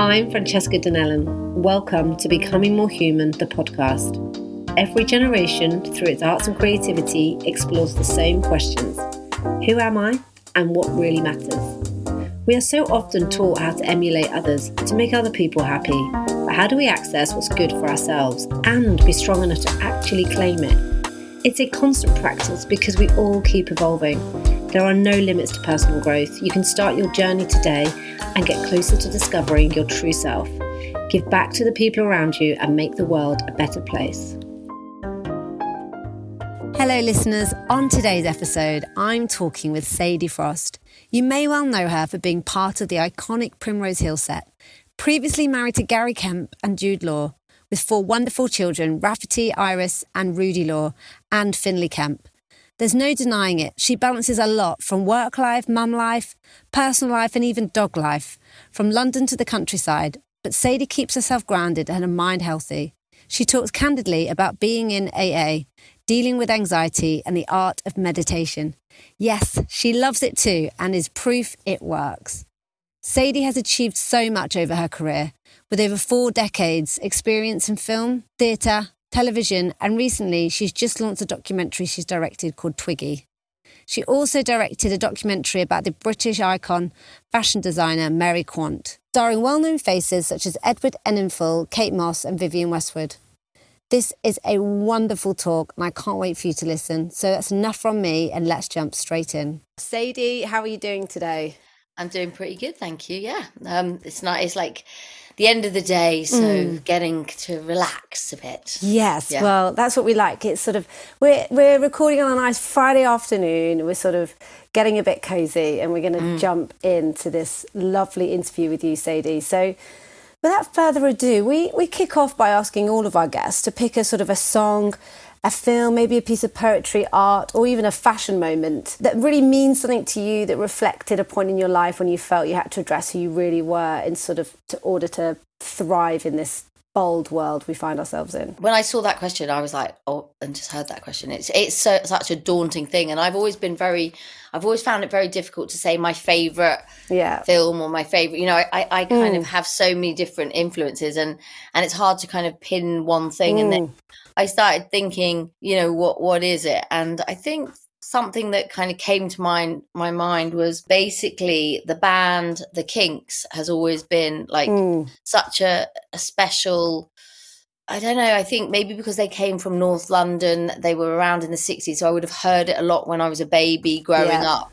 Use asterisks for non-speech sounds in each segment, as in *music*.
I'm Francesca Donnellan. Welcome to Becoming More Human, the podcast. Every generation, through its arts and creativity, explores the same questions Who am I, and what really matters? We are so often taught how to emulate others, to make other people happy, but how do we access what's good for ourselves and be strong enough to actually claim it? It's a constant practice because we all keep evolving. There are no limits to personal growth. You can start your journey today and get closer to discovering your true self. Give back to the people around you and make the world a better place. Hello, listeners. On today's episode, I'm talking with Sadie Frost. You may well know her for being part of the iconic Primrose Hill set. Previously married to Gary Kemp and Jude Law, with four wonderful children Rafferty, Iris, and Rudy Law, and Finley Kemp. There's no denying it. She balances a lot from work life, mum life, personal life, and even dog life, from London to the countryside. But Sadie keeps herself grounded and her mind healthy. She talks candidly about being in AA, dealing with anxiety, and the art of meditation. Yes, she loves it too and is proof it works. Sadie has achieved so much over her career, with over four decades' experience in film, theatre, television, and recently she's just launched a documentary she's directed called Twiggy. She also directed a documentary about the British icon fashion designer Mary Quant, starring well known faces such as Edward Enninful, Kate Moss, and Vivienne Westwood. This is a wonderful talk, and I can't wait for you to listen. So that's enough from me, and let's jump straight in. Sadie, how are you doing today? I'm doing pretty good, thank you. Yeah, um, it's not. It's like the end of the day, so mm. getting to relax a bit. Yes, yeah. well, that's what we like. It's sort of we're we're recording on a nice Friday afternoon. We're sort of getting a bit cozy, and we're going to mm. jump into this lovely interview with you, Sadie. So. Without further ado, we, we kick off by asking all of our guests to pick a sort of a song a film, maybe a piece of poetry, art, or even a fashion moment that really means something to you that reflected a point in your life when you felt you had to address who you really were in sort of to order to thrive in this bold world we find ourselves in. When I saw that question, I was like, oh, and just heard that question. It's it's so such a daunting thing, and I've always been very, I've always found it very difficult to say my favorite yeah. film or my favorite. You know, I I kind mm. of have so many different influences, and and it's hard to kind of pin one thing. Mm. And then mm. I started thinking, you know, what what is it? And I think something that kind of came to mind my mind was basically the band the kinks has always been like mm. such a, a special I don't know. I think maybe because they came from North London, they were around in the 60s. So I would have heard it a lot when I was a baby growing yeah. up.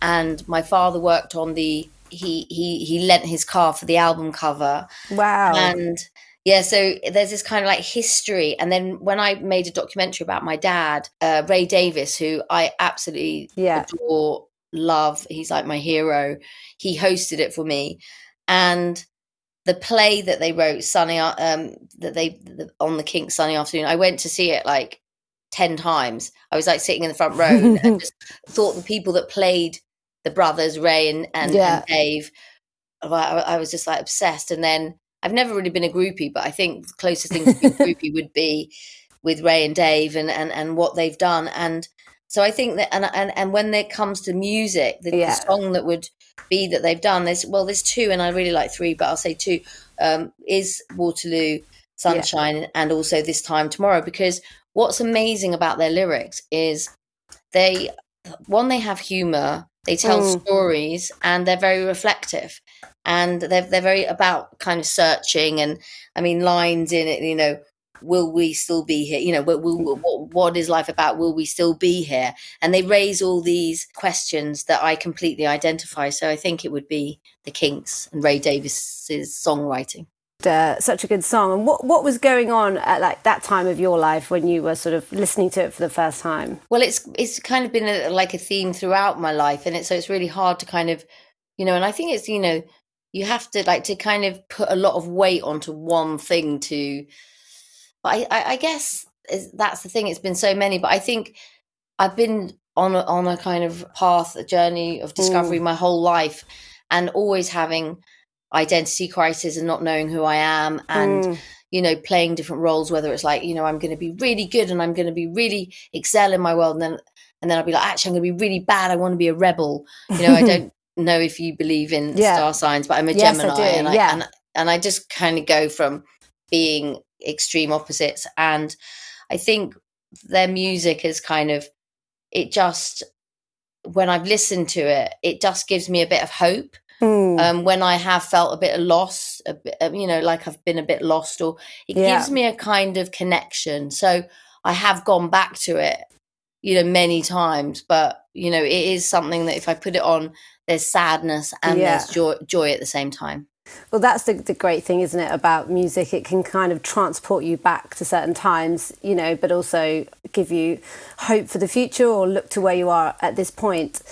And my father worked on the, he, he, he lent his car for the album cover. Wow. And yeah, so there's this kind of like history. And then when I made a documentary about my dad, uh, Ray Davies who I absolutely yeah. adore, love, he's like my hero, he hosted it for me. And the play that they wrote, Sunny, um, that they the, on the Kink Sunny Afternoon, I went to see it like 10 times. I was like sitting in the front row and just *laughs* thought the people that played the brothers, Ray and, and, yeah. and Dave, I, I was just like obsessed. And then I've never really been a groupie, but I think the closest thing to being *laughs* groupie would be with Ray and Dave and, and, and what they've done. And so I think that, and, and, and when it comes to music, the, yeah. the, song that would be that they've done, there's, well, there's two, and I really like three, but I'll say two, um, is Waterloo, Sunset, yeah. and also This Time Tomorrow, because what's amazing about their lyrics is they, one, they have humor, they tell mm. stories, and they're very reflective and they're they're very about kind of searching and I mean lines in it, you know. Will we still be here? You know, will, will, what, what is life about? Will we still be here? And they raise all these questions that I completely identify. So I think it would be the Kinks and Ray Davies's songwriting. Uh, such a good song. And what what was going on at like that time of your life when you were sort of listening to it for the first time? Well, it's it's kind of been a, like a theme throughout my life, and it's so it's really hard to kind of, you know, and I think it's you know you have to like to kind of put a lot of weight onto one thing to but i i, I guess that's the thing it's been so many but i think i've been on a, on a kind of path a journey of discovery mm. my whole life and always having identity crisis and not knowing who i am and mm. you know playing different roles whether it's like you know i'm going to be really good and i'm going to be really excel in my world and then and then I'll be like, actually, I'm going to be really bad. I want to be a rebel. You know, I don't know if you believe in yeah. star signs, but I'm a yes, Gemini, I and, I, yeah. and and I just kind of go from being extreme opposites. And I think their music is kind of it just when I've listened to it, it just gives me a bit of hope. Mm. Um, when I have felt a bit of loss, a bit, um, you know, like I've been a bit lost, or it yeah. gives me a kind of connection. So I have gone back to it, you know, many times. But you know, it is something that if I put it on, there's sadness and yeah. there's joy, joy at the same time. Well, that's the, the great thing, isn't it, about music? It can kind of transport you back to certain times, you know, but also give you hope for the future or look to where you are at this point.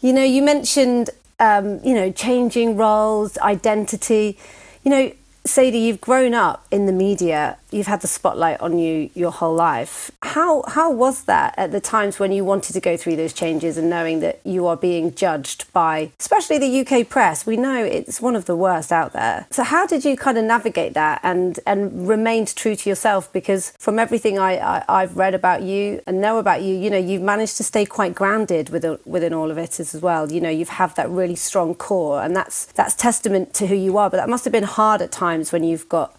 You know, you mentioned, um, you know, changing roles, identity. You know, Sadie, you've grown up in the media. You've had the spotlight on you your whole life. How how was that at the times when you wanted to go through those changes and knowing that you are being judged by, especially the UK press? We know it's one of the worst out there. So how did you kind of navigate that and and remained true to yourself? Because from everything I, I have read about you and know about you, you know you've managed to stay quite grounded within within all of it as well. You know you've have that really strong core, and that's that's testament to who you are. But that must have been hard at times when you've got,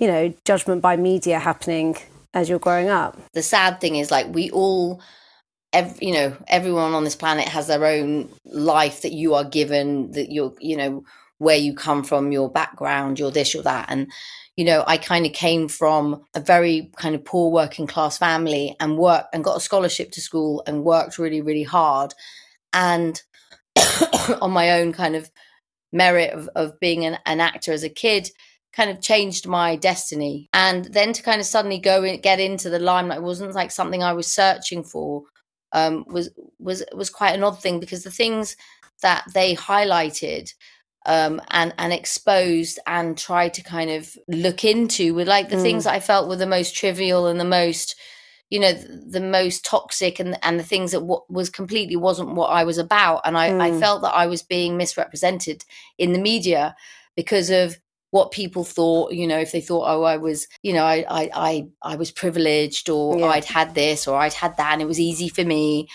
you know, judgment by media happening as you're growing up. The sad thing is, like, we all, every, you know, everyone on this planet has their own life that you are given, that you're, you know, where you come from, your background, your this, your that. And, you know, I kind of came from a very kind of poor working class family and work and got a scholarship to school and worked really, really hard. And *coughs* on my own kind of merit of, of being an, an actor as a kid kind of changed my destiny. And then to kind of suddenly go and get into the limelight wasn't like something I was searching for. Um, was was was quite an odd thing because the things that they highlighted um, and and exposed and tried to kind of look into were like the mm. things that I felt were the most trivial and the most you know the, the most toxic and and the things that w- was completely wasn't what I was about and I, mm. I felt that I was being misrepresented in the media because of what people thought you know if they thought oh i was you know i i i, I was privileged or yeah. oh, i'd had this or i'd had that and it was easy for me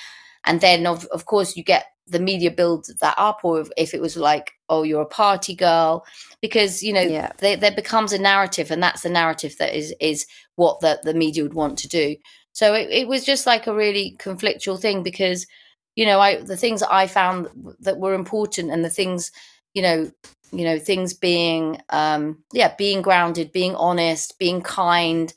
and then of, of course you get the media build that up or if, it was like oh you're a party girl because you know yeah. they, there becomes a narrative and that's the narrative that is is what the, the media would want to do so it, it was just like a really conflictual thing because you know i the things i found that were important and the things you know you know things being um yeah being grounded being honest being kind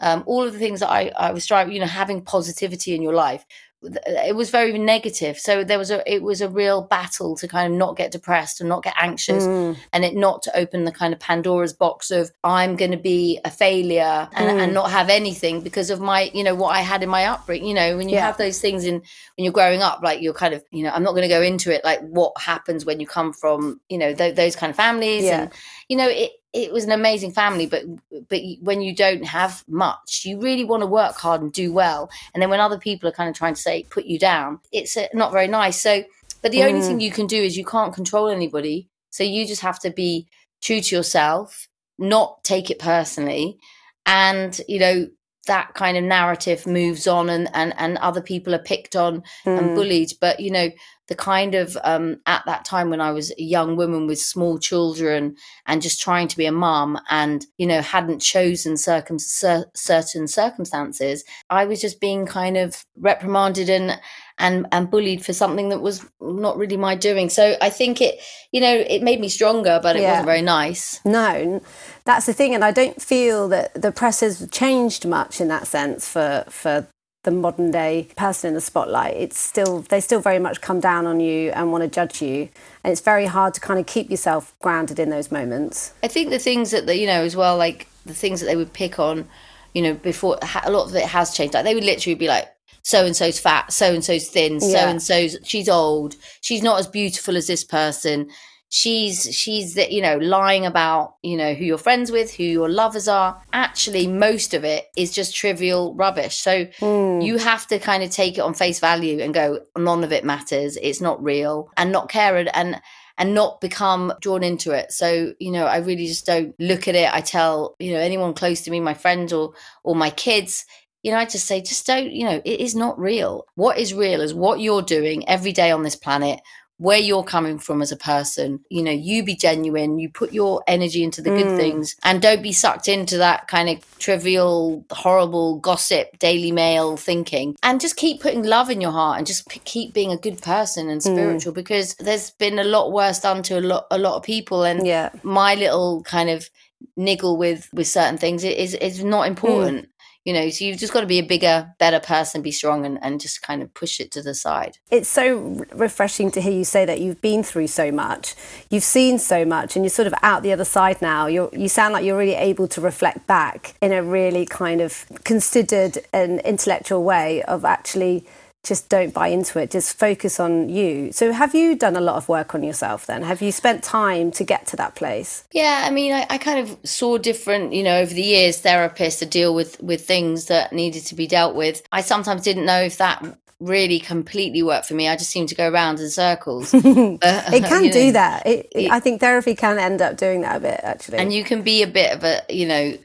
um all of the things that i i was striving you know having positivity in your life it was very negative so there was a it was a real battle to kind of not get depressed and not get anxious mm. and it not to open the kind of pandora's box of i'm going to be a failure and, mm. and, not have anything because of my you know what i had in my upbringing you know when you yeah. have those things in when you're growing up like you're kind of you know i'm not going to go into it like what happens when you come from you know th- those kind of families yeah. and you know it it was an amazing family but but when you don't have much you really want to work hard and do well and then when other people are kind of trying to say put you down it's uh, not very nice so but the mm. only thing mm. you can do is you can't control anybody so you just have to be true to yourself not take it personally and you know that kind of narrative moves on and and, and other people are picked on mm. and bullied but you know the kind of um, at that time when I was a young woman with small children and just trying to be a mum and you know hadn't chosen circum- cer- certain circumstances, I was just being kind of reprimanded and and and bullied for something that was not really my doing. So I think it you know it made me stronger, but it yeah. wasn't very nice. No, that's the thing, and I don't feel that the press has changed much in that sense for for the modern day person in the spotlight it's still they still very much come down on you and want to judge you. And it's very hard to kind of keep yourself grounded in those moments. I think the things that you know as well like the things that they would pick on you know before a lot of it has changed. Like they would literally be like so and so's fat so and so's thin so and so's she's old she's not as beautiful as this person she's she's the, you know lying about you know who you're friends with who your lovers are actually most of it is just trivial rubbish so mm. you have to kind of take it on face value and go none of it matters it's not real and not care and and and not become drawn into it. So, you know, I really just don't look at it. I tell, you know, anyone close to me, my friends or or my kids, you know, I just say, just don't, you know, it is not real. What is real is what you're doing every day on this planet where you're coming from as a person. You know, you be genuine, you put your energy into the good mm. things and don't be sucked into that kind of trivial, horrible gossip, Daily Mail thinking. And just keep putting love in your heart and just p- keep being a good person and mm. spiritual mm. because there's been a lot worse done to a lot a lot of people and yeah. my little kind of niggle with with certain things is is not important. Mm you know so you've just got to be a bigger better person be strong and, and just kind of push it to the side. It's so refreshing to hear you say that you've been through so much. You've seen so much and you're sort of out the other side now. You you sound like you're really able to reflect back in a really kind of considered and intellectual way of actually just don't buy into it just focus on you. So have you done a lot of work on yourself then? Have you spent time to get to that place? Yeah i mean i, I kind of saw different you know over the years therapists to deal with with things that needed to be dealt with. I sometimes didn't know if that really completely worked for me. I just seemed to go around in circles. *laughs* It *laughs* can do know, that. It, it, i think therapy can end up doing that a bit actually. And you can be a bit of a you know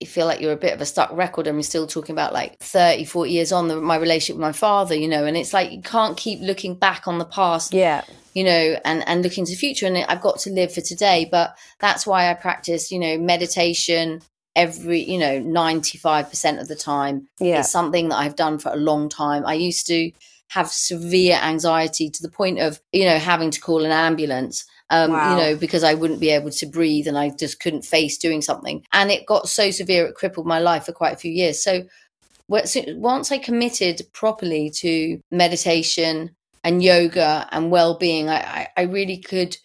you feel like you're a bit of a stuck record and we're still talking about like 30 40 years on the, my relationship with my father you know and it's like you can't keep looking back on the past yeah. you know and and looking to the future. And i've got to live for today but that's why i practice you know meditation every you know 95% of the time. Yeah. It's something that i've done for a long time. I used to have severe anxiety to the point of you know having to call an ambulance um, wow. you know, because I wouldn't be able to breathe and I just couldn't face doing something. And it got so severe, it crippled my life for quite a few years. So, once I committed properly to meditation and yoga and well being, I, I, I really could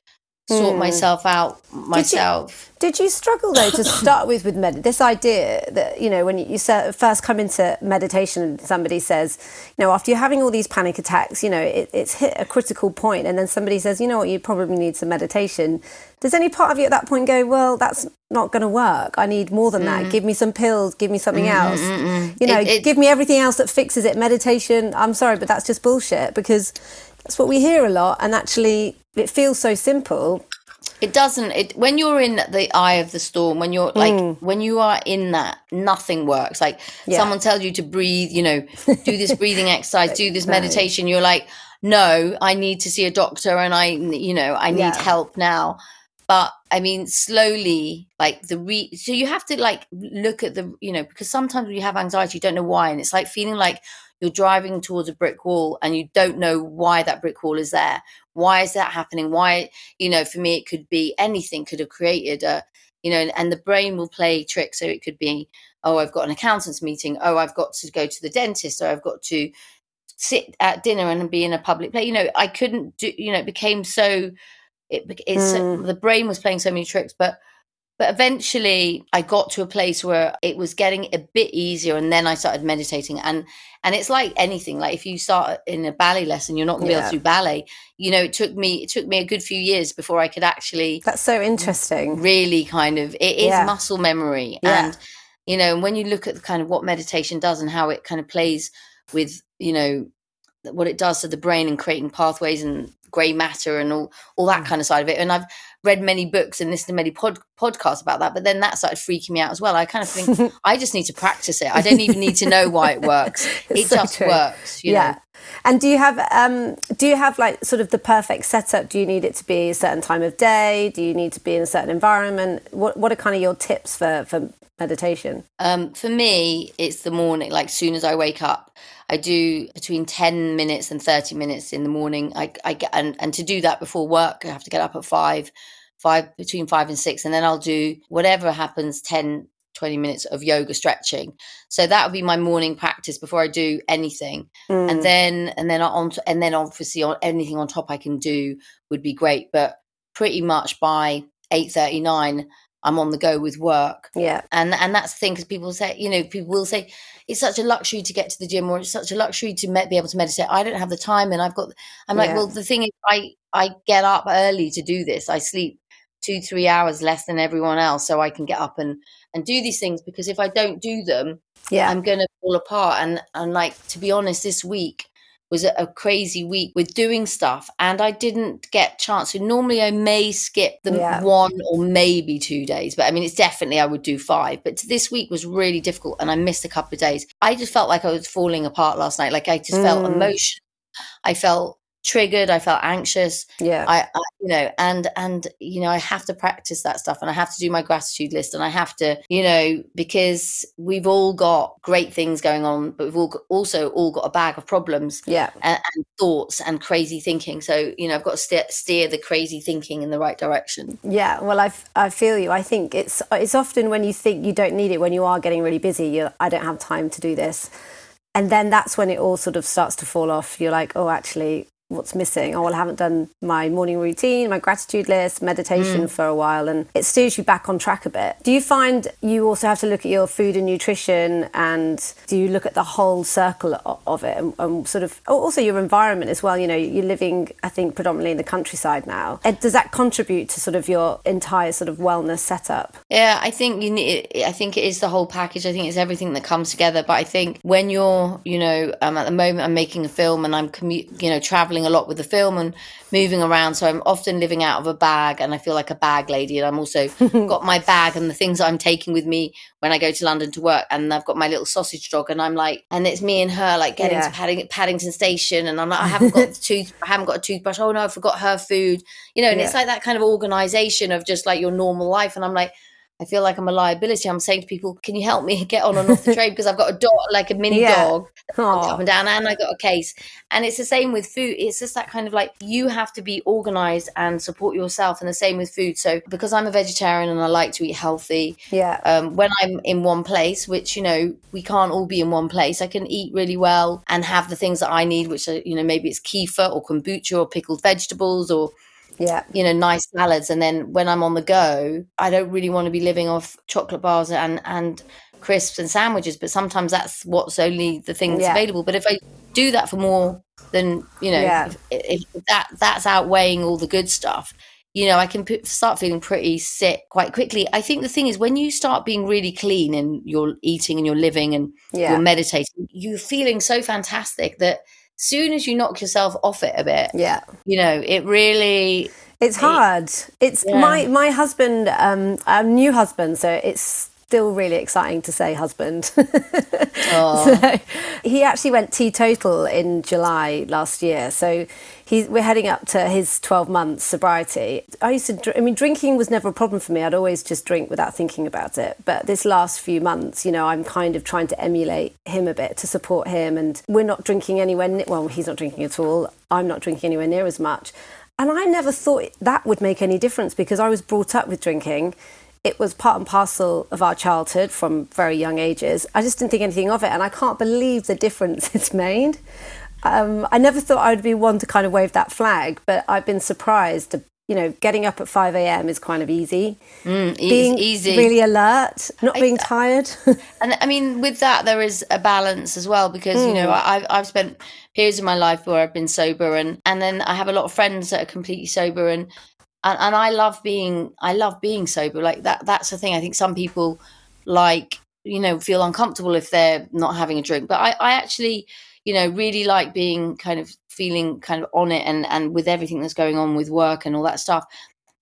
sort mm. myself out myself. Did you, did you struggle though to start with with med- this idea that you know when you first come into meditation and somebody says, you know, after you're having all these panic attacks, you know, it, it's hit a critical point, and then somebody says, you know what, you probably need some meditation. Does any part of you at that point go, well, that's not going to work. I need more than mm. that. Give me some pills. Give me something mm, else. Mm, mm, you know, it, it, give me everything else that fixes it. Meditation. I'm sorry, but that's just bullshit because that's what we hear a lot. And actually, it feels so simple. It doesn't. It when you're in the eye of the storm, when you're like mm. when you are in that, nothing works. Like yeah. someone tells you to breathe, you know, do this *laughs* breathing exercise, do this meditation. You're like, no, I need to see a doctor, and I, you know, I need yeah. help now. But I mean, slowly, like the re. So you have to like look at the, you know, because sometimes when you have anxiety, you don't know why, and it's like feeling like you're driving towards a brick wall and you don't know why that brick wall is there. Why is that happening? Why you know for me it could be anything could have created a you know and the brain will play tricks. So it could be oh i've got an accountant's meeting. Oh i've got to go to the dentist. Or i've got to sit at dinner and be in a public place. You know i couldn't do you know it became so it, it's mm. the brain was playing so many tricks. But but eventually I got to a place where it was getting a bit easier and then I started meditating and and it's like anything like if you start in a ballet lesson you're not going to yeah. be able to do ballet you know it took me it took me a good few years before I could actually That's so interesting. Really kind of it is yeah. muscle memory yeah. and you know and when you look at the kind of what meditation does and how it kind of plays with you know what it does to the brain and creating pathways and grey matter and all all that mm. kind of side of it. And I've read many books and listened to many pod, podcasts about that, but then that started freaking me out as well. I kind of think *laughs* I just need to practice it. I don't even need to know why it works. *laughs* it so just true. works. yeah. Know? And do you have um, do you have like sort of the perfect setup? Do you need it to be a certain time of day? Do you need to be in a certain environment? What what are kind of your tips for for meditation? Um, for me, it's the morning. Like soon as I wake up, I do between 10 minutes and 30 minutes in the morning. I, I get, and, and to do that before work, I have to get up at five, five, between five and six. And then I'll do whatever happens 10, 20 minutes of yoga stretching. So that would be my morning practice before I do anything. Mm. And then, and then on, and then obviously on anything on top I can do would be great. But pretty much by 8.39, I'm on the go with work. Yeah. And and that's the thing because people say, you know, people will say it's such a luxury to get to the gym or it's such a luxury to me- be able to meditate. I don't have the time and I've got I'm yeah. like, well, the thing is I I get up early to do this. I sleep 2 3 hours less than everyone else so I can get up and and do these things because if I don't do them, yeah. I'm going to fall apart and and like to be honest this week was a crazy week with doing stuff and I didn't get chance. So normally I may skip the yeah. one or maybe two days, but I mean, it's definitely I would do five. But this week was really difficult and I missed a couple of days. I just felt like I was falling apart last night. Like I just mm. felt emotional. I felt triggered i felt anxious. Yeah. I, I, you know and and you know i have to practice that stuff and i have to do my gratitude list and i have to you know because we've all got great things going on but we've all got, also all got a bag of problems yeah. and, and, thoughts and crazy thinking. So you know i've got to steer, steer the crazy thinking in the right direction. Yeah well i i feel you. I think it's it's often when you think you don't need it when you are getting really busy you i don't have time to do this. And then that's when it all sort of starts to fall off. You're like oh actually what's missing. Oh, well, I haven't done my morning routine, my gratitude list, meditation mm. for a while, and it steers you back on track a bit. Do you find you also have to look at your food and nutrition, and do you look at the whole circle of it, and, and sort of also your environment as well? You know, you're living, I think, predominantly in the countryside now. Does that contribute to sort of your entire sort of wellness setup? Yeah, I think you need. I think it is the whole package. I think it's everything that comes together. But I think when you're, you know, um, at the moment I'm making a film and I'm commu- you know, traveling traveling a lot with the film and moving around. So I'm often living out of a bag and I feel like a bag lady. And I'm also *laughs* got my bag and the things I'm taking with me when I go to London to work. And I've got my little sausage dog and I'm like, and it's me and her like getting yeah. to Padding- Paddington Station. And I'm like, I haven't got *laughs* the tooth, I haven't got a toothbrush. Oh no, I forgot her food. You know, and yeah. it's like that kind of organization of just like your normal life. And I'm like, I feel like I'm a liability. I'm saying to people, "Can you help me *laughs* get on and off the train because I've got a dog, like a mini yeah. dog, up and down, and I got a case." And it's the same with food. It's just that kind of like you have to be organized and support yourself, and the same with food. So because I'm a vegetarian and I like to eat healthy, yeah. Um, when I'm in one place, which you know we can't all be in one place, I can eat really well and have the things that I need, which are you know maybe it's kefir or kombucha or pickled vegetables or yeah you know nice salads and then when i'm on the go i don't really want to be living off chocolate bars and and crisps and sandwiches but sometimes that's what's only the things yeah. available but if i do that for more than you know yeah. if, if, that that's outweighing all the good stuff you know i can p- start feeling pretty sick quite quickly i think the thing is when you start being really clean in your eating and your living and yeah. you're meditating you're feeling so fantastic that soon as you knock yourself off it a bit, yeah, you know, it really it's hard. It's yeah. my my husband, um, a new husband, so it's still really exciting to say husband. *laughs* so he actually went teetotal in July last year. So he's, we're heading up to his 12 months sobriety. I used to, I mean, drinking was never a problem for me. I'd always just drink without thinking about it. But this last few months, you know, I'm kind of trying to emulate him a bit to support him. And we're not drinking anywhere, well, he's not drinking at all. I'm not drinking anywhere near as much. And I never thought that would make any difference because I was brought up with drinking it was part and parcel of our childhood from very young ages. I just didn't think anything of it, and I can't believe the difference *laughs* it's made. Um, I never thought I would be one to kind of wave that flag, but I've been surprised. You know, getting up at five a.m. is kind of easy. Mm, being easy, really alert, not I, being tired. *laughs* and I mean, with that, there is a balance as well because mm. you know mm. I've I've spent periods of my life where I've been sober, and and then I have a lot of friends that are completely sober, and and, and I love being I love being sober. Like that that's the thing. I think some people like you know feel uncomfortable if they're not having a drink, but I I actually you know really like being kind of feeling kind of on it and and with everything that's going on with work and all that stuff.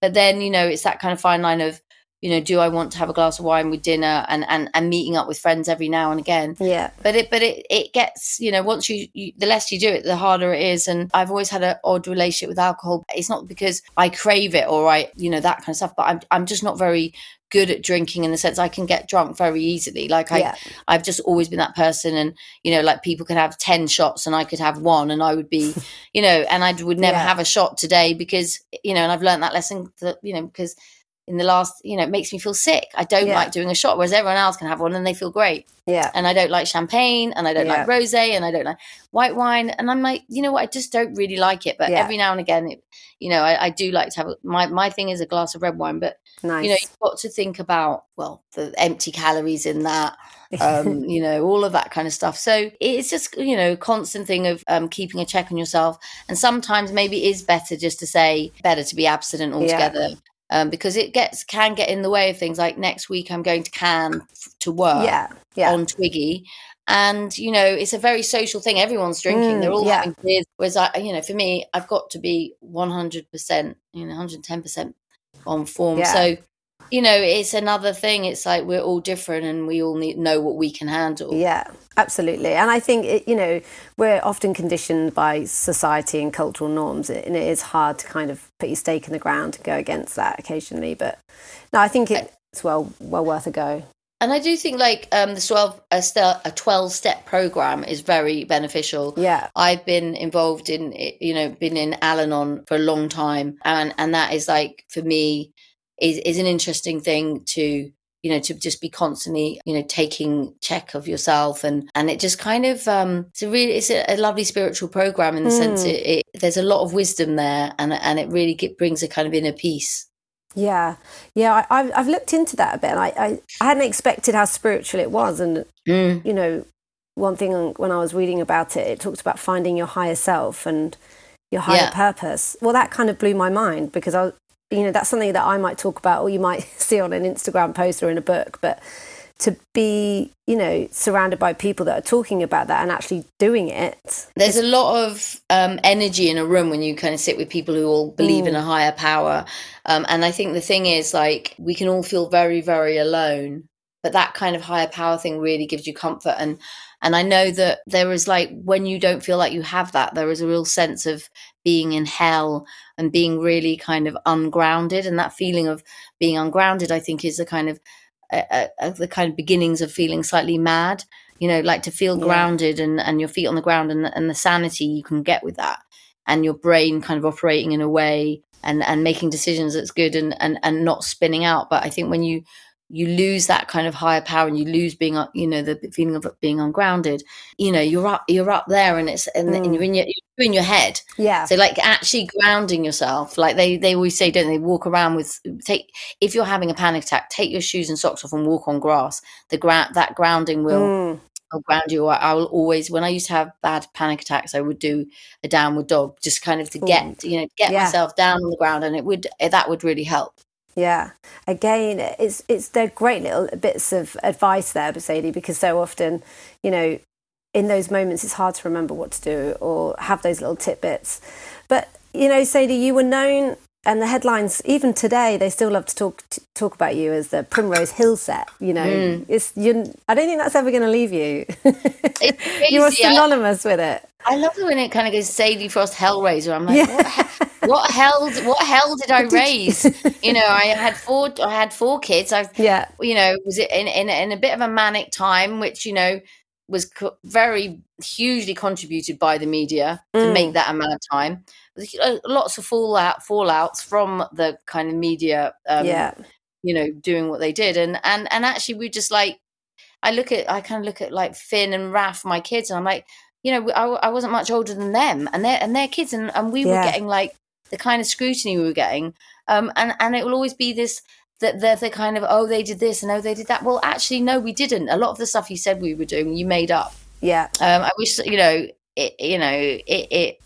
But then you know it's that kind of fine line of you know do i want to have a glass of wine with dinner and and, and meeting up with friends every now and again yeah but it but it it gets you know once you, you the less you do it the harder it is and i've always had an odd relationship with alcohol it's not because i crave it or i you know that kind of stuff but i'm, I'm just not very good at drinking in the sense I can get drunk very easily. Like I, yeah. I've just always been that person, and you know, like people can have ten shots and I could have one, and I would be, *laughs* you know, and I would never yeah. have a shot today because you know, and I've learned that lesson that you know because in the last, you know, it makes me feel sick. I don't yeah. like doing a shot, whereas everyone else can have one and they feel great. Yeah. And I don't like champagne and I don't yeah. like rose and I don't like white wine. And I'm like, you know what, I just don't really like it. But yeah. every now and again, it, you know, I, I, do like to have my my thing is a glass of red wine, but nice. you know, you've got to think about well, the empty calories in that. *laughs* um, you know, all of that kind of stuff. So it's just, you know, constant thing of um, keeping a check on yourself. And sometimes maybe it is better just to say, better to be abstinent altogether. Um, because it gets can get in the way of things. Like next week, I'm going to Cannes to work yeah, yeah. on Twiggy, and you know it's a very social thing. Everyone's drinking; mm, they're all yeah. having beers. Whereas I, you know, for me, I've got to be 100 percent, you know, 110 percent on form. So you know, it's another thing. It's like we're all different and we all need know what we can handle. Yeah, absolutely. And I think, it, you know, we're often conditioned by society and cultural norms, and it is hard to kind of put your stake in the ground and go against that occasionally. But no, I think it's well well worth a go. And I do think like um, the 12, a, a 12 step program is very beneficial. Yeah. I've been involved in, you know, been in Al Anon for a long time. And, and that is like, for me, is, is an interesting thing to, you know, to just be constantly, you know, taking check of yourself. And, and it just kind of, um, it's a really, it's a, a lovely spiritual program in the mm. sense it, it, there's a lot of wisdom there and, and it really get, brings a kind of inner peace. Yeah, yeah, I, have I've looked into that a bit. I, I, I hadn't expected how spiritual it was, and mm. you know, one thing when I was reading about it, it talked about finding your higher self and your higher yeah. purpose. Well, that kind of blew my mind because I, you know, that's something that I might talk about, or you might *laughs* see on an Instagram post or in a book, but to be, you know, surrounded by people that are talking about that and actually doing it. There's a lot of um, energy in a room when you kind of sit with people who all believe mm. in a higher power. Um, and I think the thing is, like, we can all feel very, very alone, but that kind of higher power thing really gives you comfort. And and I know that there is like when you don't feel like you have that, there is a real sense of being in hell and being really kind of ungrounded. And that feeling of being ungrounded, I think, is a kind of uh, uh, the kind of beginnings of feeling slightly mad you know like to feel grounded and and your feet on the ground and and the sanity you can get with that. And your brain kind of operating in a way and and making decisions that's good and and and not spinning out. But i think when you you lose that kind of higher power and you lose being you know the feeling of being ungrounded you know you're up you're up there and it's and, mm. and you're in your you're in your head yeah so like actually grounding yourself like they they always say don't they walk around with take if you're having a panic attack take your shoes and socks off and walk on grass the ground that grounding will mm. will ground you I will always when I used to have bad panic attacks I would do a downward dog just kind of to get you know get yeah. myself down on the ground and it would that would really help yeah. Again, it's it's they're great little bits of advice there, Sadie, because so often, you know, in those moments it's hard to remember what to do or have those little tidbits. But you know, Sadie, you were known and the headlines even today they still love to talk to talk about you as the Primrose Hill set. You know, mm. it's you. I don't think that's ever going to leave you. *laughs* you are synonymous with it. I love it when it kind of goes Sadie Frost Hellraiser. I'm like, yeah. what, what hell? What hell did I raise? *laughs* you know, I had four. I had four kids. I, yeah. You know, was it in, in in a bit of a manic time, which you know was co- very hugely contributed by the media to mm. make that amount of time. Uh, lots of fallout fallouts from the kind of media. Um, yeah. You know, doing what they did, and and and actually, we just like. I look at, I kind of look at like Finn and Raf, my kids, and I'm like, you know, I, I wasn't much older than them, and they're and they're kids, and, and we yeah. were getting like the kind of scrutiny we were getting, um, and and it will always be this that they're the kind of oh they did this and oh they did that. Well, actually, no, we didn't. A lot of the stuff you said we were doing, you made up. Yeah. Um, I wish you know it. You know it. It.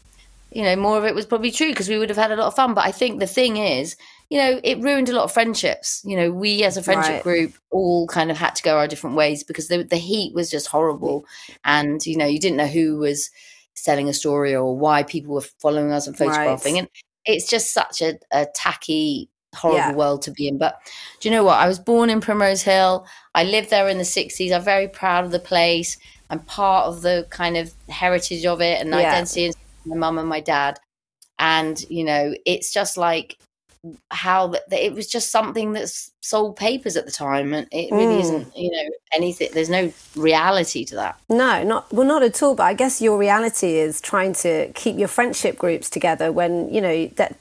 You know more of it was probably true because we would have had a lot of fun. But I think the thing is, you know, it ruined a lot of friendships. You know, we as a friendship right. group all kind of had to go our different ways because the the heat was just horrible, and you know, you didn't know who was selling a story or why people were following us and photographing, right. and it's just such a, a tacky horrible yeah. world to be in. But do you know what? I was born in Primrose Hill. I lived there in the 60s. I'm very proud of the place. I'm part of the kind of heritage of it and yeah. identity of my mum and my dad. And, you know, it's just like how that it was just something that sold papers at the time and it really mm. isn't you know anything there's no reality to that no not well not at all but i guess your reality is trying to keep your friendship groups together when you know that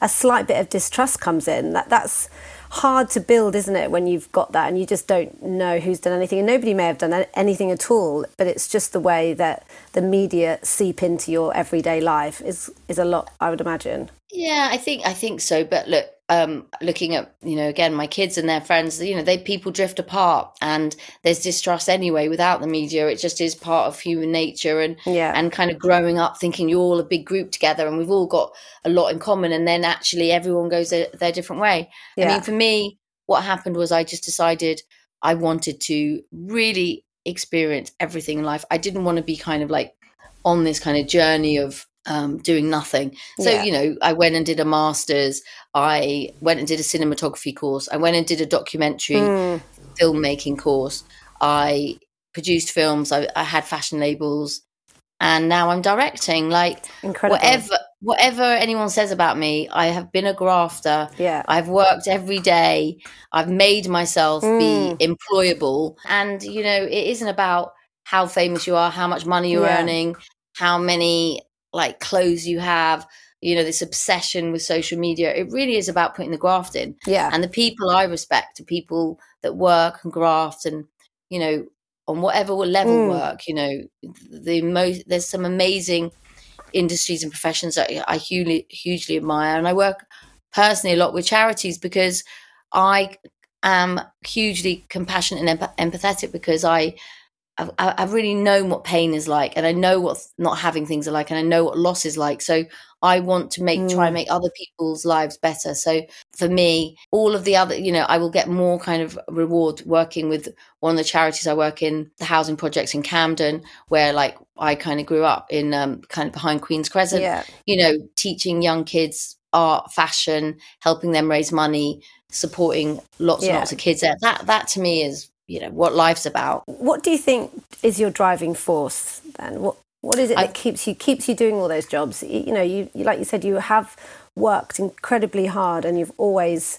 a slight bit of distrust comes in. That that's hard to build, isn't it? When you've got that and you just don't know who's done anything, and nobody may have done anything at all. But it's just the way that the media seep into your everyday life is is a lot. I would imagine. Yeah, I think I think so. But look, um, looking at you know again my kids and their friends you know they people drift apart and there's distrust anyway without the media it just is part of human nature and yeah. and kind of growing up thinking you're all a big group together and we've all got a lot in common and then actually everyone goes their, their different way yeah. i mean for me what happened was i just decided i wanted to really experience everything in life i didn't want to be kind of like on this kind of journey of um, doing nothing. So, yeah. you know, I went and did a master's. I went and did a cinematography course. I went and did a documentary mm. filmmaking course. I produced films. I, I, had fashion labels. And now I'm directing. Like, Incredible. whatever whatever anyone says about me, I have been a grafter. Yeah. I've worked every day. I've made myself mm. be employable. And, you know, it isn't about how famous you are, how much money you're yeah. earning, how many like clothes you have you know this obsession with social media it really is about putting the graft in. Yeah. And the people i respect are people that work and graft and you know on whatever level mm. work you know the most there's some amazing industries and professions that i hugely hugely admire. And i work personally a lot with charities because i am hugely compassionate and empathetic because i I've, I've really known what pain is like and I know what not having things are like and I know what loss is like. So I want to make, mm. try and mm. make other people's lives better. So for me, all of the other, you know, I will get more kind of reward working with one of the charities I work in, the housing projects in Camden, where like I kind of grew up in um, kind of behind Queen's Crescent, yeah. you know, teaching young kids art, fashion, helping them raise money, supporting lots yeah. and lots of kids there. That, that to me is you know what life's about. What do you think is your driving force then? What what is it I, that keeps you keeps you doing all those jobs? You, know, you, you like you said, you have worked incredibly hard, and you've always,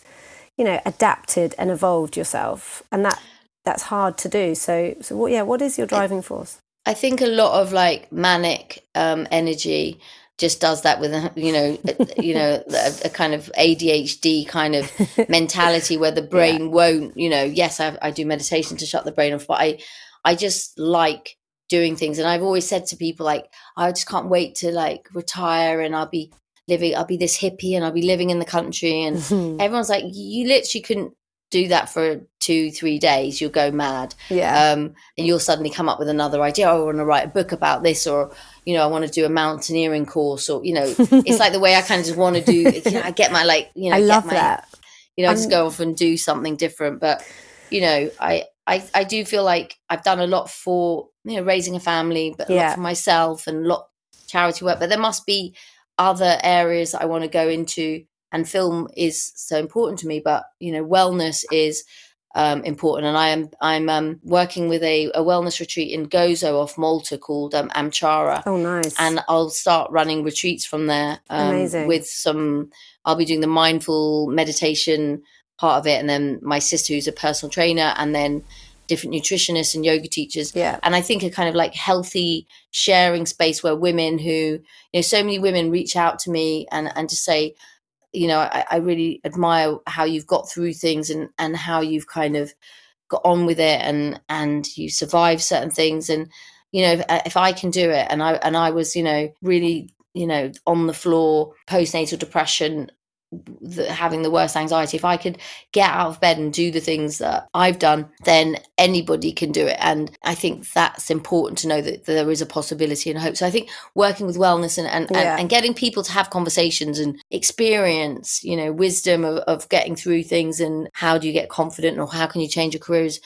you know, adapted and evolved yourself, and that that's hard to do. So, so what? Yeah, what is your driving force? I think a lot of like manic um, energy just does that with a you know a, you know *laughs* a, a, kind of ADHD kind of *laughs* mentality where the brain yeah. won't you know yes I, I do meditation to shut the brain off but I I just like doing things and I've always said to people like I just can't wait to like retire and I'll be living I'll be this hippie and I'll be living in the country and *laughs* everyone's like you literally couldn't do that for two three days you'll go mad. Yeah. Um, and you'll suddenly come up with another idea. Oh, i want to write a book about this or you know i want to do a mountaineering course or you know it's like the way i kind of just want to do you know, i get my like you know *laughs* i love my, that. you know i just go off and do something different. But you know I, I i do feel like i've done a lot for you know raising a family but a yeah. lot for myself and a lot charity work. But there must be other areas i want to go into and film is so important to me but you know wellness is um, important and i am i'm um, working with a, a, wellness retreat in gozo off malta called um, amchara oh nice and i'll start running retreats from there um, Amazing. with some i'll be doing the mindful meditation part of it and then my sister who's a personal trainer and then different nutritionists and yoga teachers. Yeah. And I think a kind of like healthy sharing space where women who, you know, so many women reach out to me and, and just say, you know, I, I really admire how you've got through things and, and how you've kind of got on with it and, and you survive certain things. And, you know, if, uh, if I can do it and I, and I was, you know, really, you know, on the floor, postnatal depression, the, having the worst anxiety. If i could get out of bed and do the things that i've done then anybody can do it. And i think that's important to know that, there is a possibility and hope. So i think working with wellness and and, yeah. and, and, getting people to have conversations and experience you know wisdom of, of getting through things and how do you get confident or how can you change your career is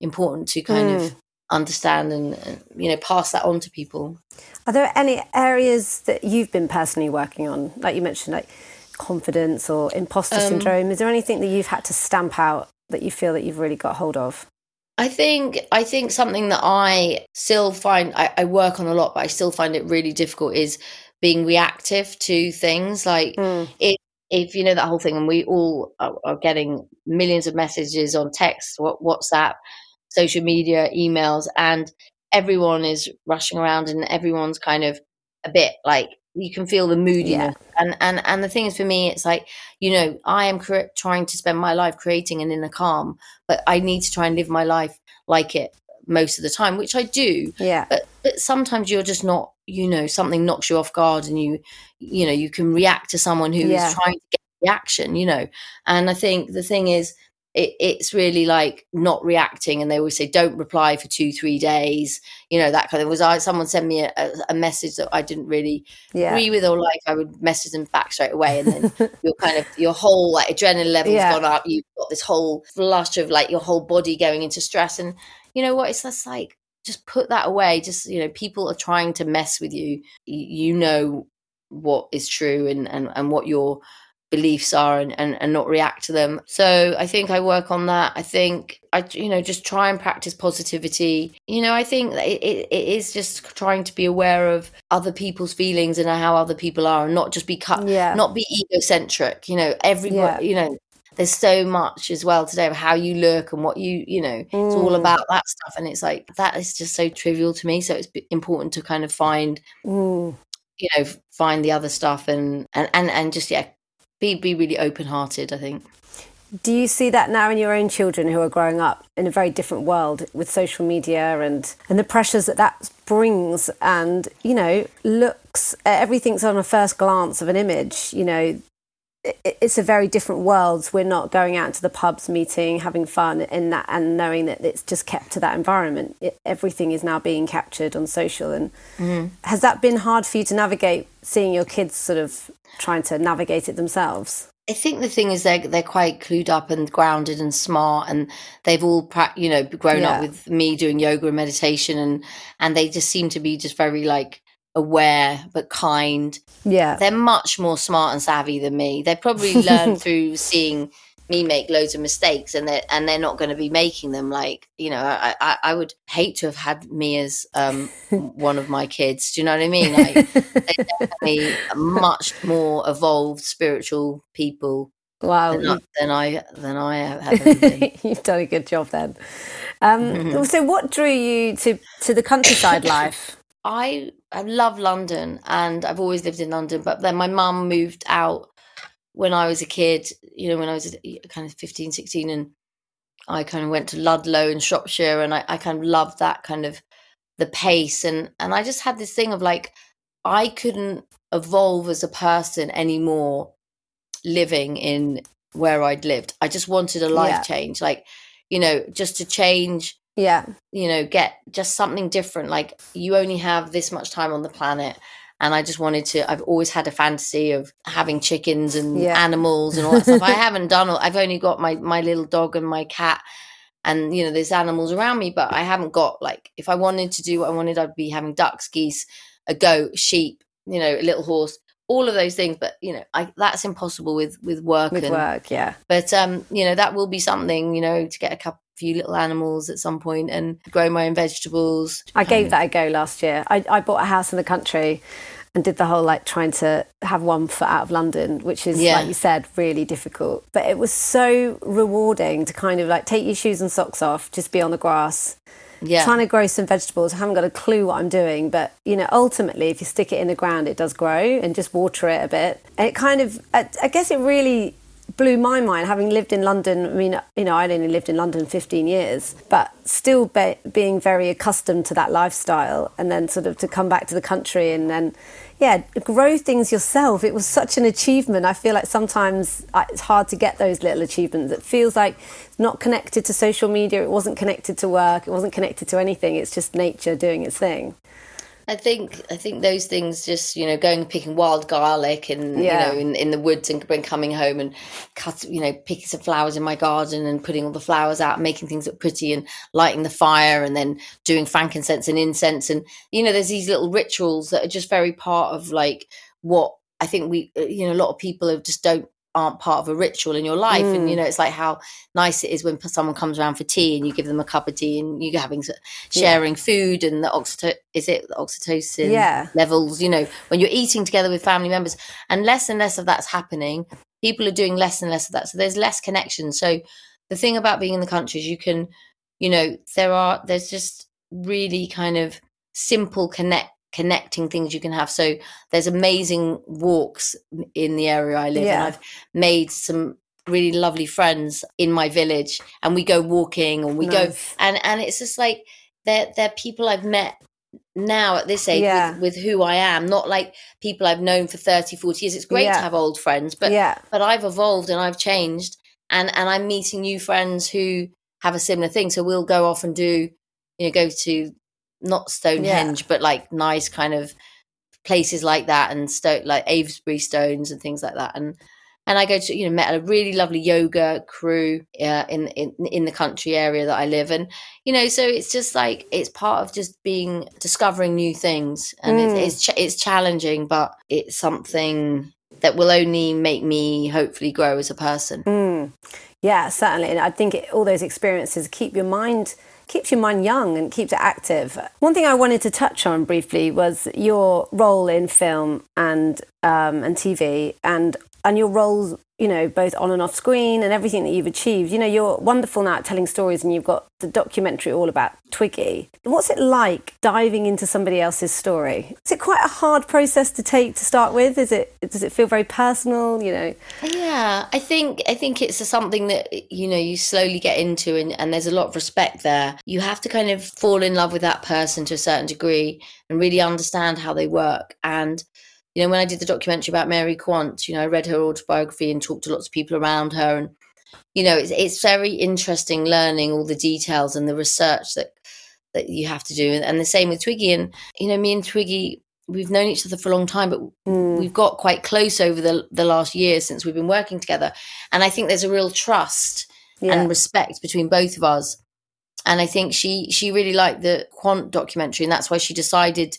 important to kind mm. of understand and, and you know pass that on to people. Are there any areas that you've been personally working on? Like you mentioned like confidence or imposter um, syndrome? Is there anything that you've had to stamp out that you feel that you've really got hold of? I think I think something that I still find I, I, work on a lot, but I still find it really difficult is being reactive to things. Like mm. if if you know that whole thing, and we all are, are getting millions of messages on text, what WhatsApp, social media, emails, and everyone is rushing around, and everyone's kind of a bit like you can feel the moodiness yeah. and and and the thing is for me it's like you know i am cre- trying to spend my life creating an inner calm but i need to try and live my life like it most of the time which i do yeah but but sometimes you're just not you know something knocks you off guard and you you know you can react to someone who's yeah. trying to get reaction you know and i think the thing is it, it's really like not reacting and they always say don't reply for two three days you know that kind of was i someone sent me a, a message that i didn't really yeah. agree with or like i would message them back straight away and then *laughs* your kind of your whole like adrenaline level's yeah. gone up. You've got this whole flush of like your whole body going into stress and you know what? It's just like just put that away. Just you know people are trying to mess with you. You, know what is true and and, and what your beliefs are and, and and not react to them so i think i work on that i think i you know just try and practice positivity you know i think it, it, it is just trying to be aware of other people's feelings and how other people are and not just be cut yeah. not be egocentric you know everybody yeah. you know there's so much as well today of how you look and what you you know mm. it's all mm. about that stuff and it's like that is just so trivial to me so it's important to kind of find mm. you know find the other stuff and and and, and just yeah be be really open hearted i think. Do you see that now in your own children who are growing up in a very different world with social media and and the pressures that that brings and you know looks everything's on a first glance of an image you know it's a very different world. We're not going out to the pubs, meeting, having fun in that, and knowing that it's just kept to that environment. It, everything is now being captured on social. And mm. has that been hard for you to navigate? Seeing your kids sort of trying to navigate it themselves. I think the thing is they're they're quite clued up and grounded and smart, and they've all you know grown yeah. up with me doing yoga and meditation, and and they just seem to be just very like aware but kind. Yeah. They're much more smart and savvy than me. They probably learned *laughs* through seeing me make loads of mistakes and they're and they're not going to be making them like you know I, I, I would hate to have had me as um *laughs* one of my kids do you know what i mean like they're definitely *laughs* much more evolved spiritual people wow than, than i than i have you've done a good job then um mm-hmm. so what drew you to to the countryside life I I love London and I've always lived in London, but then my mum moved out when I was a kid, you know, when I was uh, kind of 15, 16 and I kind of went to Ludlow in Shropshire and I, I kind of loved that kind of the pace and and I just had this thing of like I couldn't evolve as a person anymore living in where I'd lived. I just wanted a life yeah. change. Like, you know, just to change yeah you know get just something different like you only have this much time on the planet and I just wanted to. I've always had a fantasy of having chickens and yeah. animals and all that stuff. I *laughs* haven't done. I've only got my my little dog and my cat, and you know there's animals around me, but I haven't got like if I wanted to do what I wanted, I'd be having ducks, geese, a goat, sheep, you know, a little horse, all of those things. But you know, I, that's impossible with with work. With and, work, yeah. But um, you know, that will be something. You know, to get a couple few little animals at some point and grow my own vegetables. I gave that a go last year. I, I bought a house in the country and did the whole like trying to have one foot out of London, which is yeah. like you said, really difficult. But it was so rewarding to kind of like take your shoes and socks off, just be on the grass. Yeah. Trying to grow some vegetables. I haven't got a clue what I'm doing, but you know, ultimately, if you stick it in the ground, it does grow and just water it a bit. And it kind of, I guess, it really blew my mind having lived in London. I mean, you know, I'd only lived in London 15 years, but still be, being very accustomed to that lifestyle and then sort of to come back to the country and then, yeah, grow things yourself. It was such an achievement. I feel like sometimes it's hard to get those little achievements. It feels like it's not connected to social media, it wasn't connected to work, it wasn't connected to anything. It's just nature doing its thing. I think I think those things just you know going picking wild garlic and yeah. you know in, in the woods and coming home and cut you know picking some flowers in my garden and putting all the flowers out making things look pretty and lighting the fire and then doing frankincense and incense and you know there's these little rituals that are just very part of like what I think we uh, you know a lot of people have just don't aren't part of a ritual in your life mm. and you mm. know it's like how nice it is when someone comes around for tea and you give them a cup of tea and you're having sharing yeah. food and the oxytocin is it the oxytocin yeah. levels you know when you're eating together with family members and less and less of that's happening people are doing less and less of that so there's less connection so the thing about being in the country is you can you know there are there's just really kind of simple connect connecting things you can have. So there's amazing walks in the area I live yeah. and I've made some really lovely friends in my village and we go walking and we nice. go and and it's just like they're they're people I've met now at this age yeah. with, with, who I am, not like people I've known for 30, 40 years. It's great yeah. to have old friends, but yeah. but I've evolved and I've changed and and I'm meeting new friends who have a similar thing. So we'll go off and do, you know, go to not Stonehenge, yeah. but like nice kind of places like that and stone like Avebury stones and things like that. And and I go to you know met a really lovely yoga crew uh, in in in the country area that I live, and you know, so it's just like it's part of just being discovering new things, and mm. it's it's, ch- it's challenging, but it's something that will only make me hopefully grow as a person. Mm. Yeah, certainly, and I think it, all those experiences keep your mind keeps your mind young and keeps it active. One thing I wanted to touch on briefly was your role in film and um, and TV, and and your roles you know, both on and off screen and everything that you've achieved. You know, you're wonderful now at telling stories and you've got the documentary all about Twiggy. What's it like diving into somebody else's story? Is it quite a hard process to take to start with? Is it does it feel very personal, you know? Yeah, I think I think it's something that you know, you slowly get into and, and there's a lot of respect there. You have to kind of fall in love with that person to a certain degree and really understand how they work and you know, when I did the documentary about Mary Quant, you know, I read her autobiography and talked to lots of people around her, and you know, it's it's very interesting learning all the details and the research that that you have to do, and, and the same with Twiggy. And you know, me and Twiggy, we've known each other for a long time, but mm. we've got quite close over the the last year since we've been working together, and I think there's a real trust yeah. and respect between both of us. And I think she she really liked the Quant documentary, and that's why she decided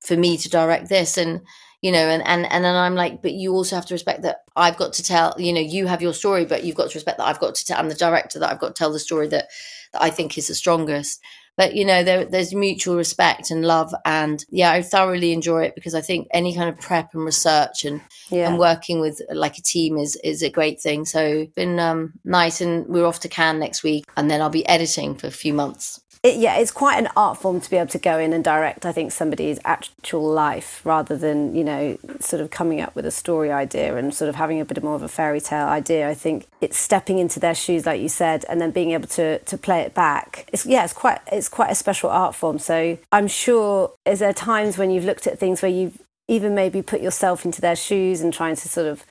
for me to direct this. And you know and and and then i'm like but you also have to respect that i've got to tell you know you have your story but you've got to respect that i've got to tell i'm the director that i've got to tell the story that that i think is the strongest. But you know there, there's mutual respect and love and yeah i thoroughly enjoy it because i think any kind of prep and research and yeah. and working with like a team is is a great thing. So been um nice and we're off to cannes next week and then i'll be editing for a few months it, yeah, it's quite an art form to be able to go in and direct, I think, somebody's actual life rather than, you know, sort of coming up with a story idea and sort of having a bit more of a fairy tale idea. I think it's stepping into their shoes, like you said, and then being able to, to play it back. It's, yeah, it's quite, it's quite a special art form. So I'm sure, is there times when you've looked at things where you've even maybe put yourself into their shoes and trying to sort of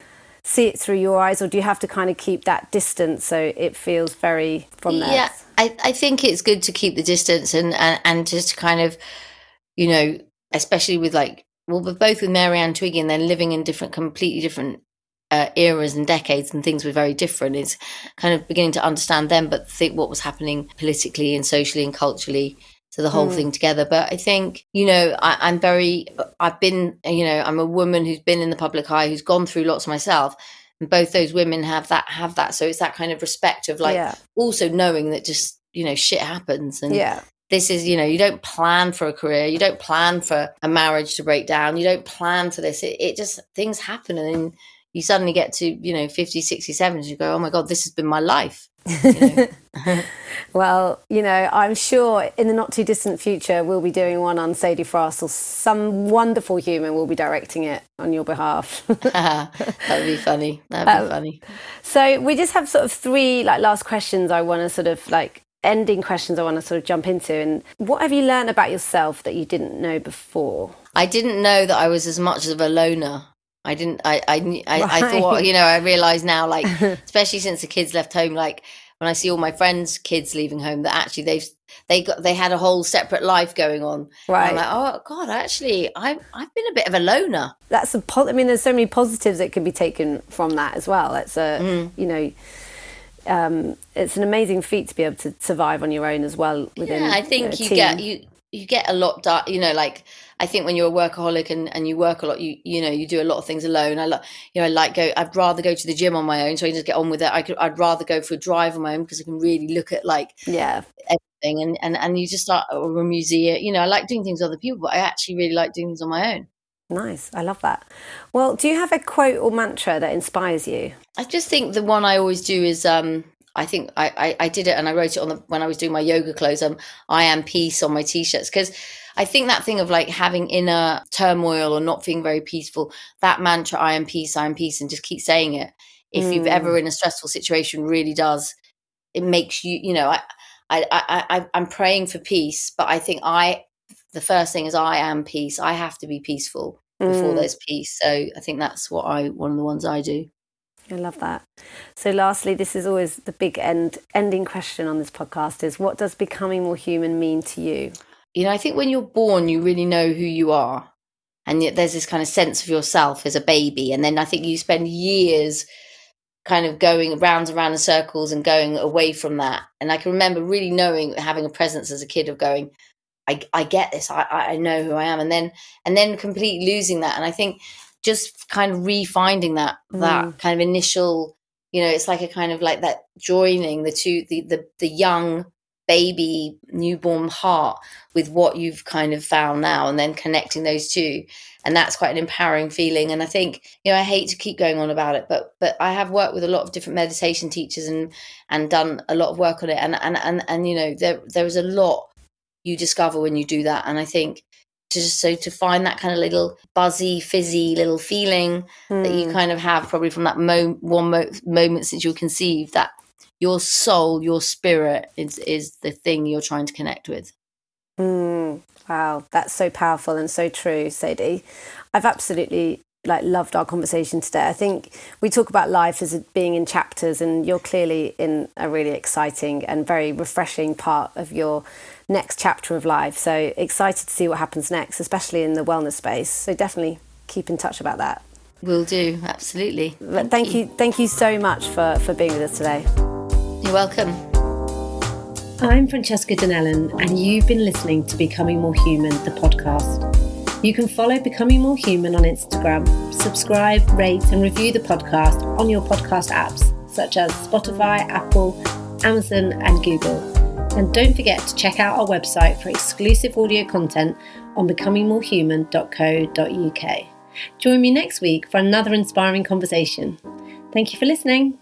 see it through your eyes, or do you have to kind of keep that distance so it feels very from there? Yeah, I, I think it's good to keep the distance and, and, and just kind of, you know, especially with like, well, both with Mary Marianne Twiggy and then living in different, completely different uh, eras and decades and things were very different. It's kind of beginning to understand them, but think what was happening politically and socially and culturally to the whole mm. thing together. But I think, you know, I, am very, I've been, you know, I'm a woman who's been in the public eye, who's gone through lots myself. And both those women have that, have that. So it's that kind of respect of like yeah. also knowing that just, you know, shit happens. And yeah. this is, you know, you don't plan for a career. You don't plan for a marriage to break down. You don't plan for this. It, it just, things happen. And then you suddenly get to, you know, 50, 60, 70, you go, oh my God, this has been my life. *laughs* well, you know, I'm sure in the not too distant future we'll be doing one on Sadie Frost or some wonderful human will be directing it on your behalf. *laughs* That'd be funny. That'd be um, funny. So we just have sort of three like last questions I want to sort of like ending questions I want to sort of jump into. And what have you learned about yourself that you didn't know before? I didn't know that I was as much of a loner I didn't. I. I. I, right. I thought. You know. I realize now, like, *laughs* especially since the kids left home, like when I see all my friends' kids leaving home, that actually they've they got they had a whole separate life going on. Right. I'm like, oh God, actually, I've I've been a bit of a loner. That's a. Po- I mean, there's so many positives that can be taken from that as well. It's a. Mm. You know. Um, it's an amazing feat to be able to survive on your own as well. Within, yeah, I think you, know, you get you you get a lot done. You know, like I think when you're a workaholic and, and you work a lot, you you know you do a lot of things alone. I like you know I like go. I'd rather go to the gym on my own, so I can just get on with it. I could. I'd rather go for a drive on my own because I can really look at like yeah everything and and and you just start or a museum. You know, I like doing things with other people, but I actually really like doing things on my own. Nice. I love that. Well, do you have a quote or mantra that inspires you? I just think the one I always do is um, I think I, I, I, did it and I wrote it on the when I was doing my yoga clothes. Um, I am peace on my t-shirts because I think that thing of like having inner turmoil or not feeling very peaceful, that mantra, I am peace, I am peace, and just keep saying it. If mm. you've ever in a stressful situation, really does. It makes you, you know, I, I, I, I, I'm praying for peace, but I think I, the first thing is I am peace. I have to be peaceful before mm. there's peace. So I think that's what I, one of the ones I do. I love that. So, lastly, this is always the big end ending question on this podcast: is what does becoming more human mean to you? You know, I think when you're born, you really know who you are, and yet there's this kind of sense of yourself as a baby, and then I think you spend years kind of going round and round in circles and going away from that. And I can remember really knowing having a presence as a kid of going, I, I get this. I, I know who I am. And then and then completely losing that. And I think just kind of refinding that mm. that kind of initial, you know, it's like a kind of like that joining the two the the, the young baby newborn heart with what you've kind of found now and then connecting those two. And that's quite an empowering feeling. And i think you know i hate to keep going on about it but but i have worked with a lot of different meditation teachers and and done a lot of work on it. And and and, and you know there there is a lot you discover when you do that. And i think to just so to find that kind of little buzzy fizzy little feeling mm. that you hmm. kind of have probably from that mo- one mo- moment since you were conceived that your soul your spirit is is the thing you're trying to connect with mm. Wow, that's so powerful and so true, Sadie. I've absolutely like loved our conversation today. I think we talk about life as being in chapters, and you're clearly in a really exciting and very refreshing part of your next chapter of life. So excited to see what happens next, especially in the wellness space. So definitely keep in touch about that. Will do, absolutely. Thank, thank you. you. Thank you so much for for being with us today. You're welcome. I'm Francesca Dinellen, and you've been listening to Becoming More Human, the podcast. You can follow Becoming More Human on Instagram, subscribe, rate, and review the podcast on your podcast apps such as Spotify, Apple, Amazon, and Google. And don't forget to check out our website for exclusive audio content on becomingmorehuman.co.uk. Join me next week for another inspiring conversation. Thank you for listening.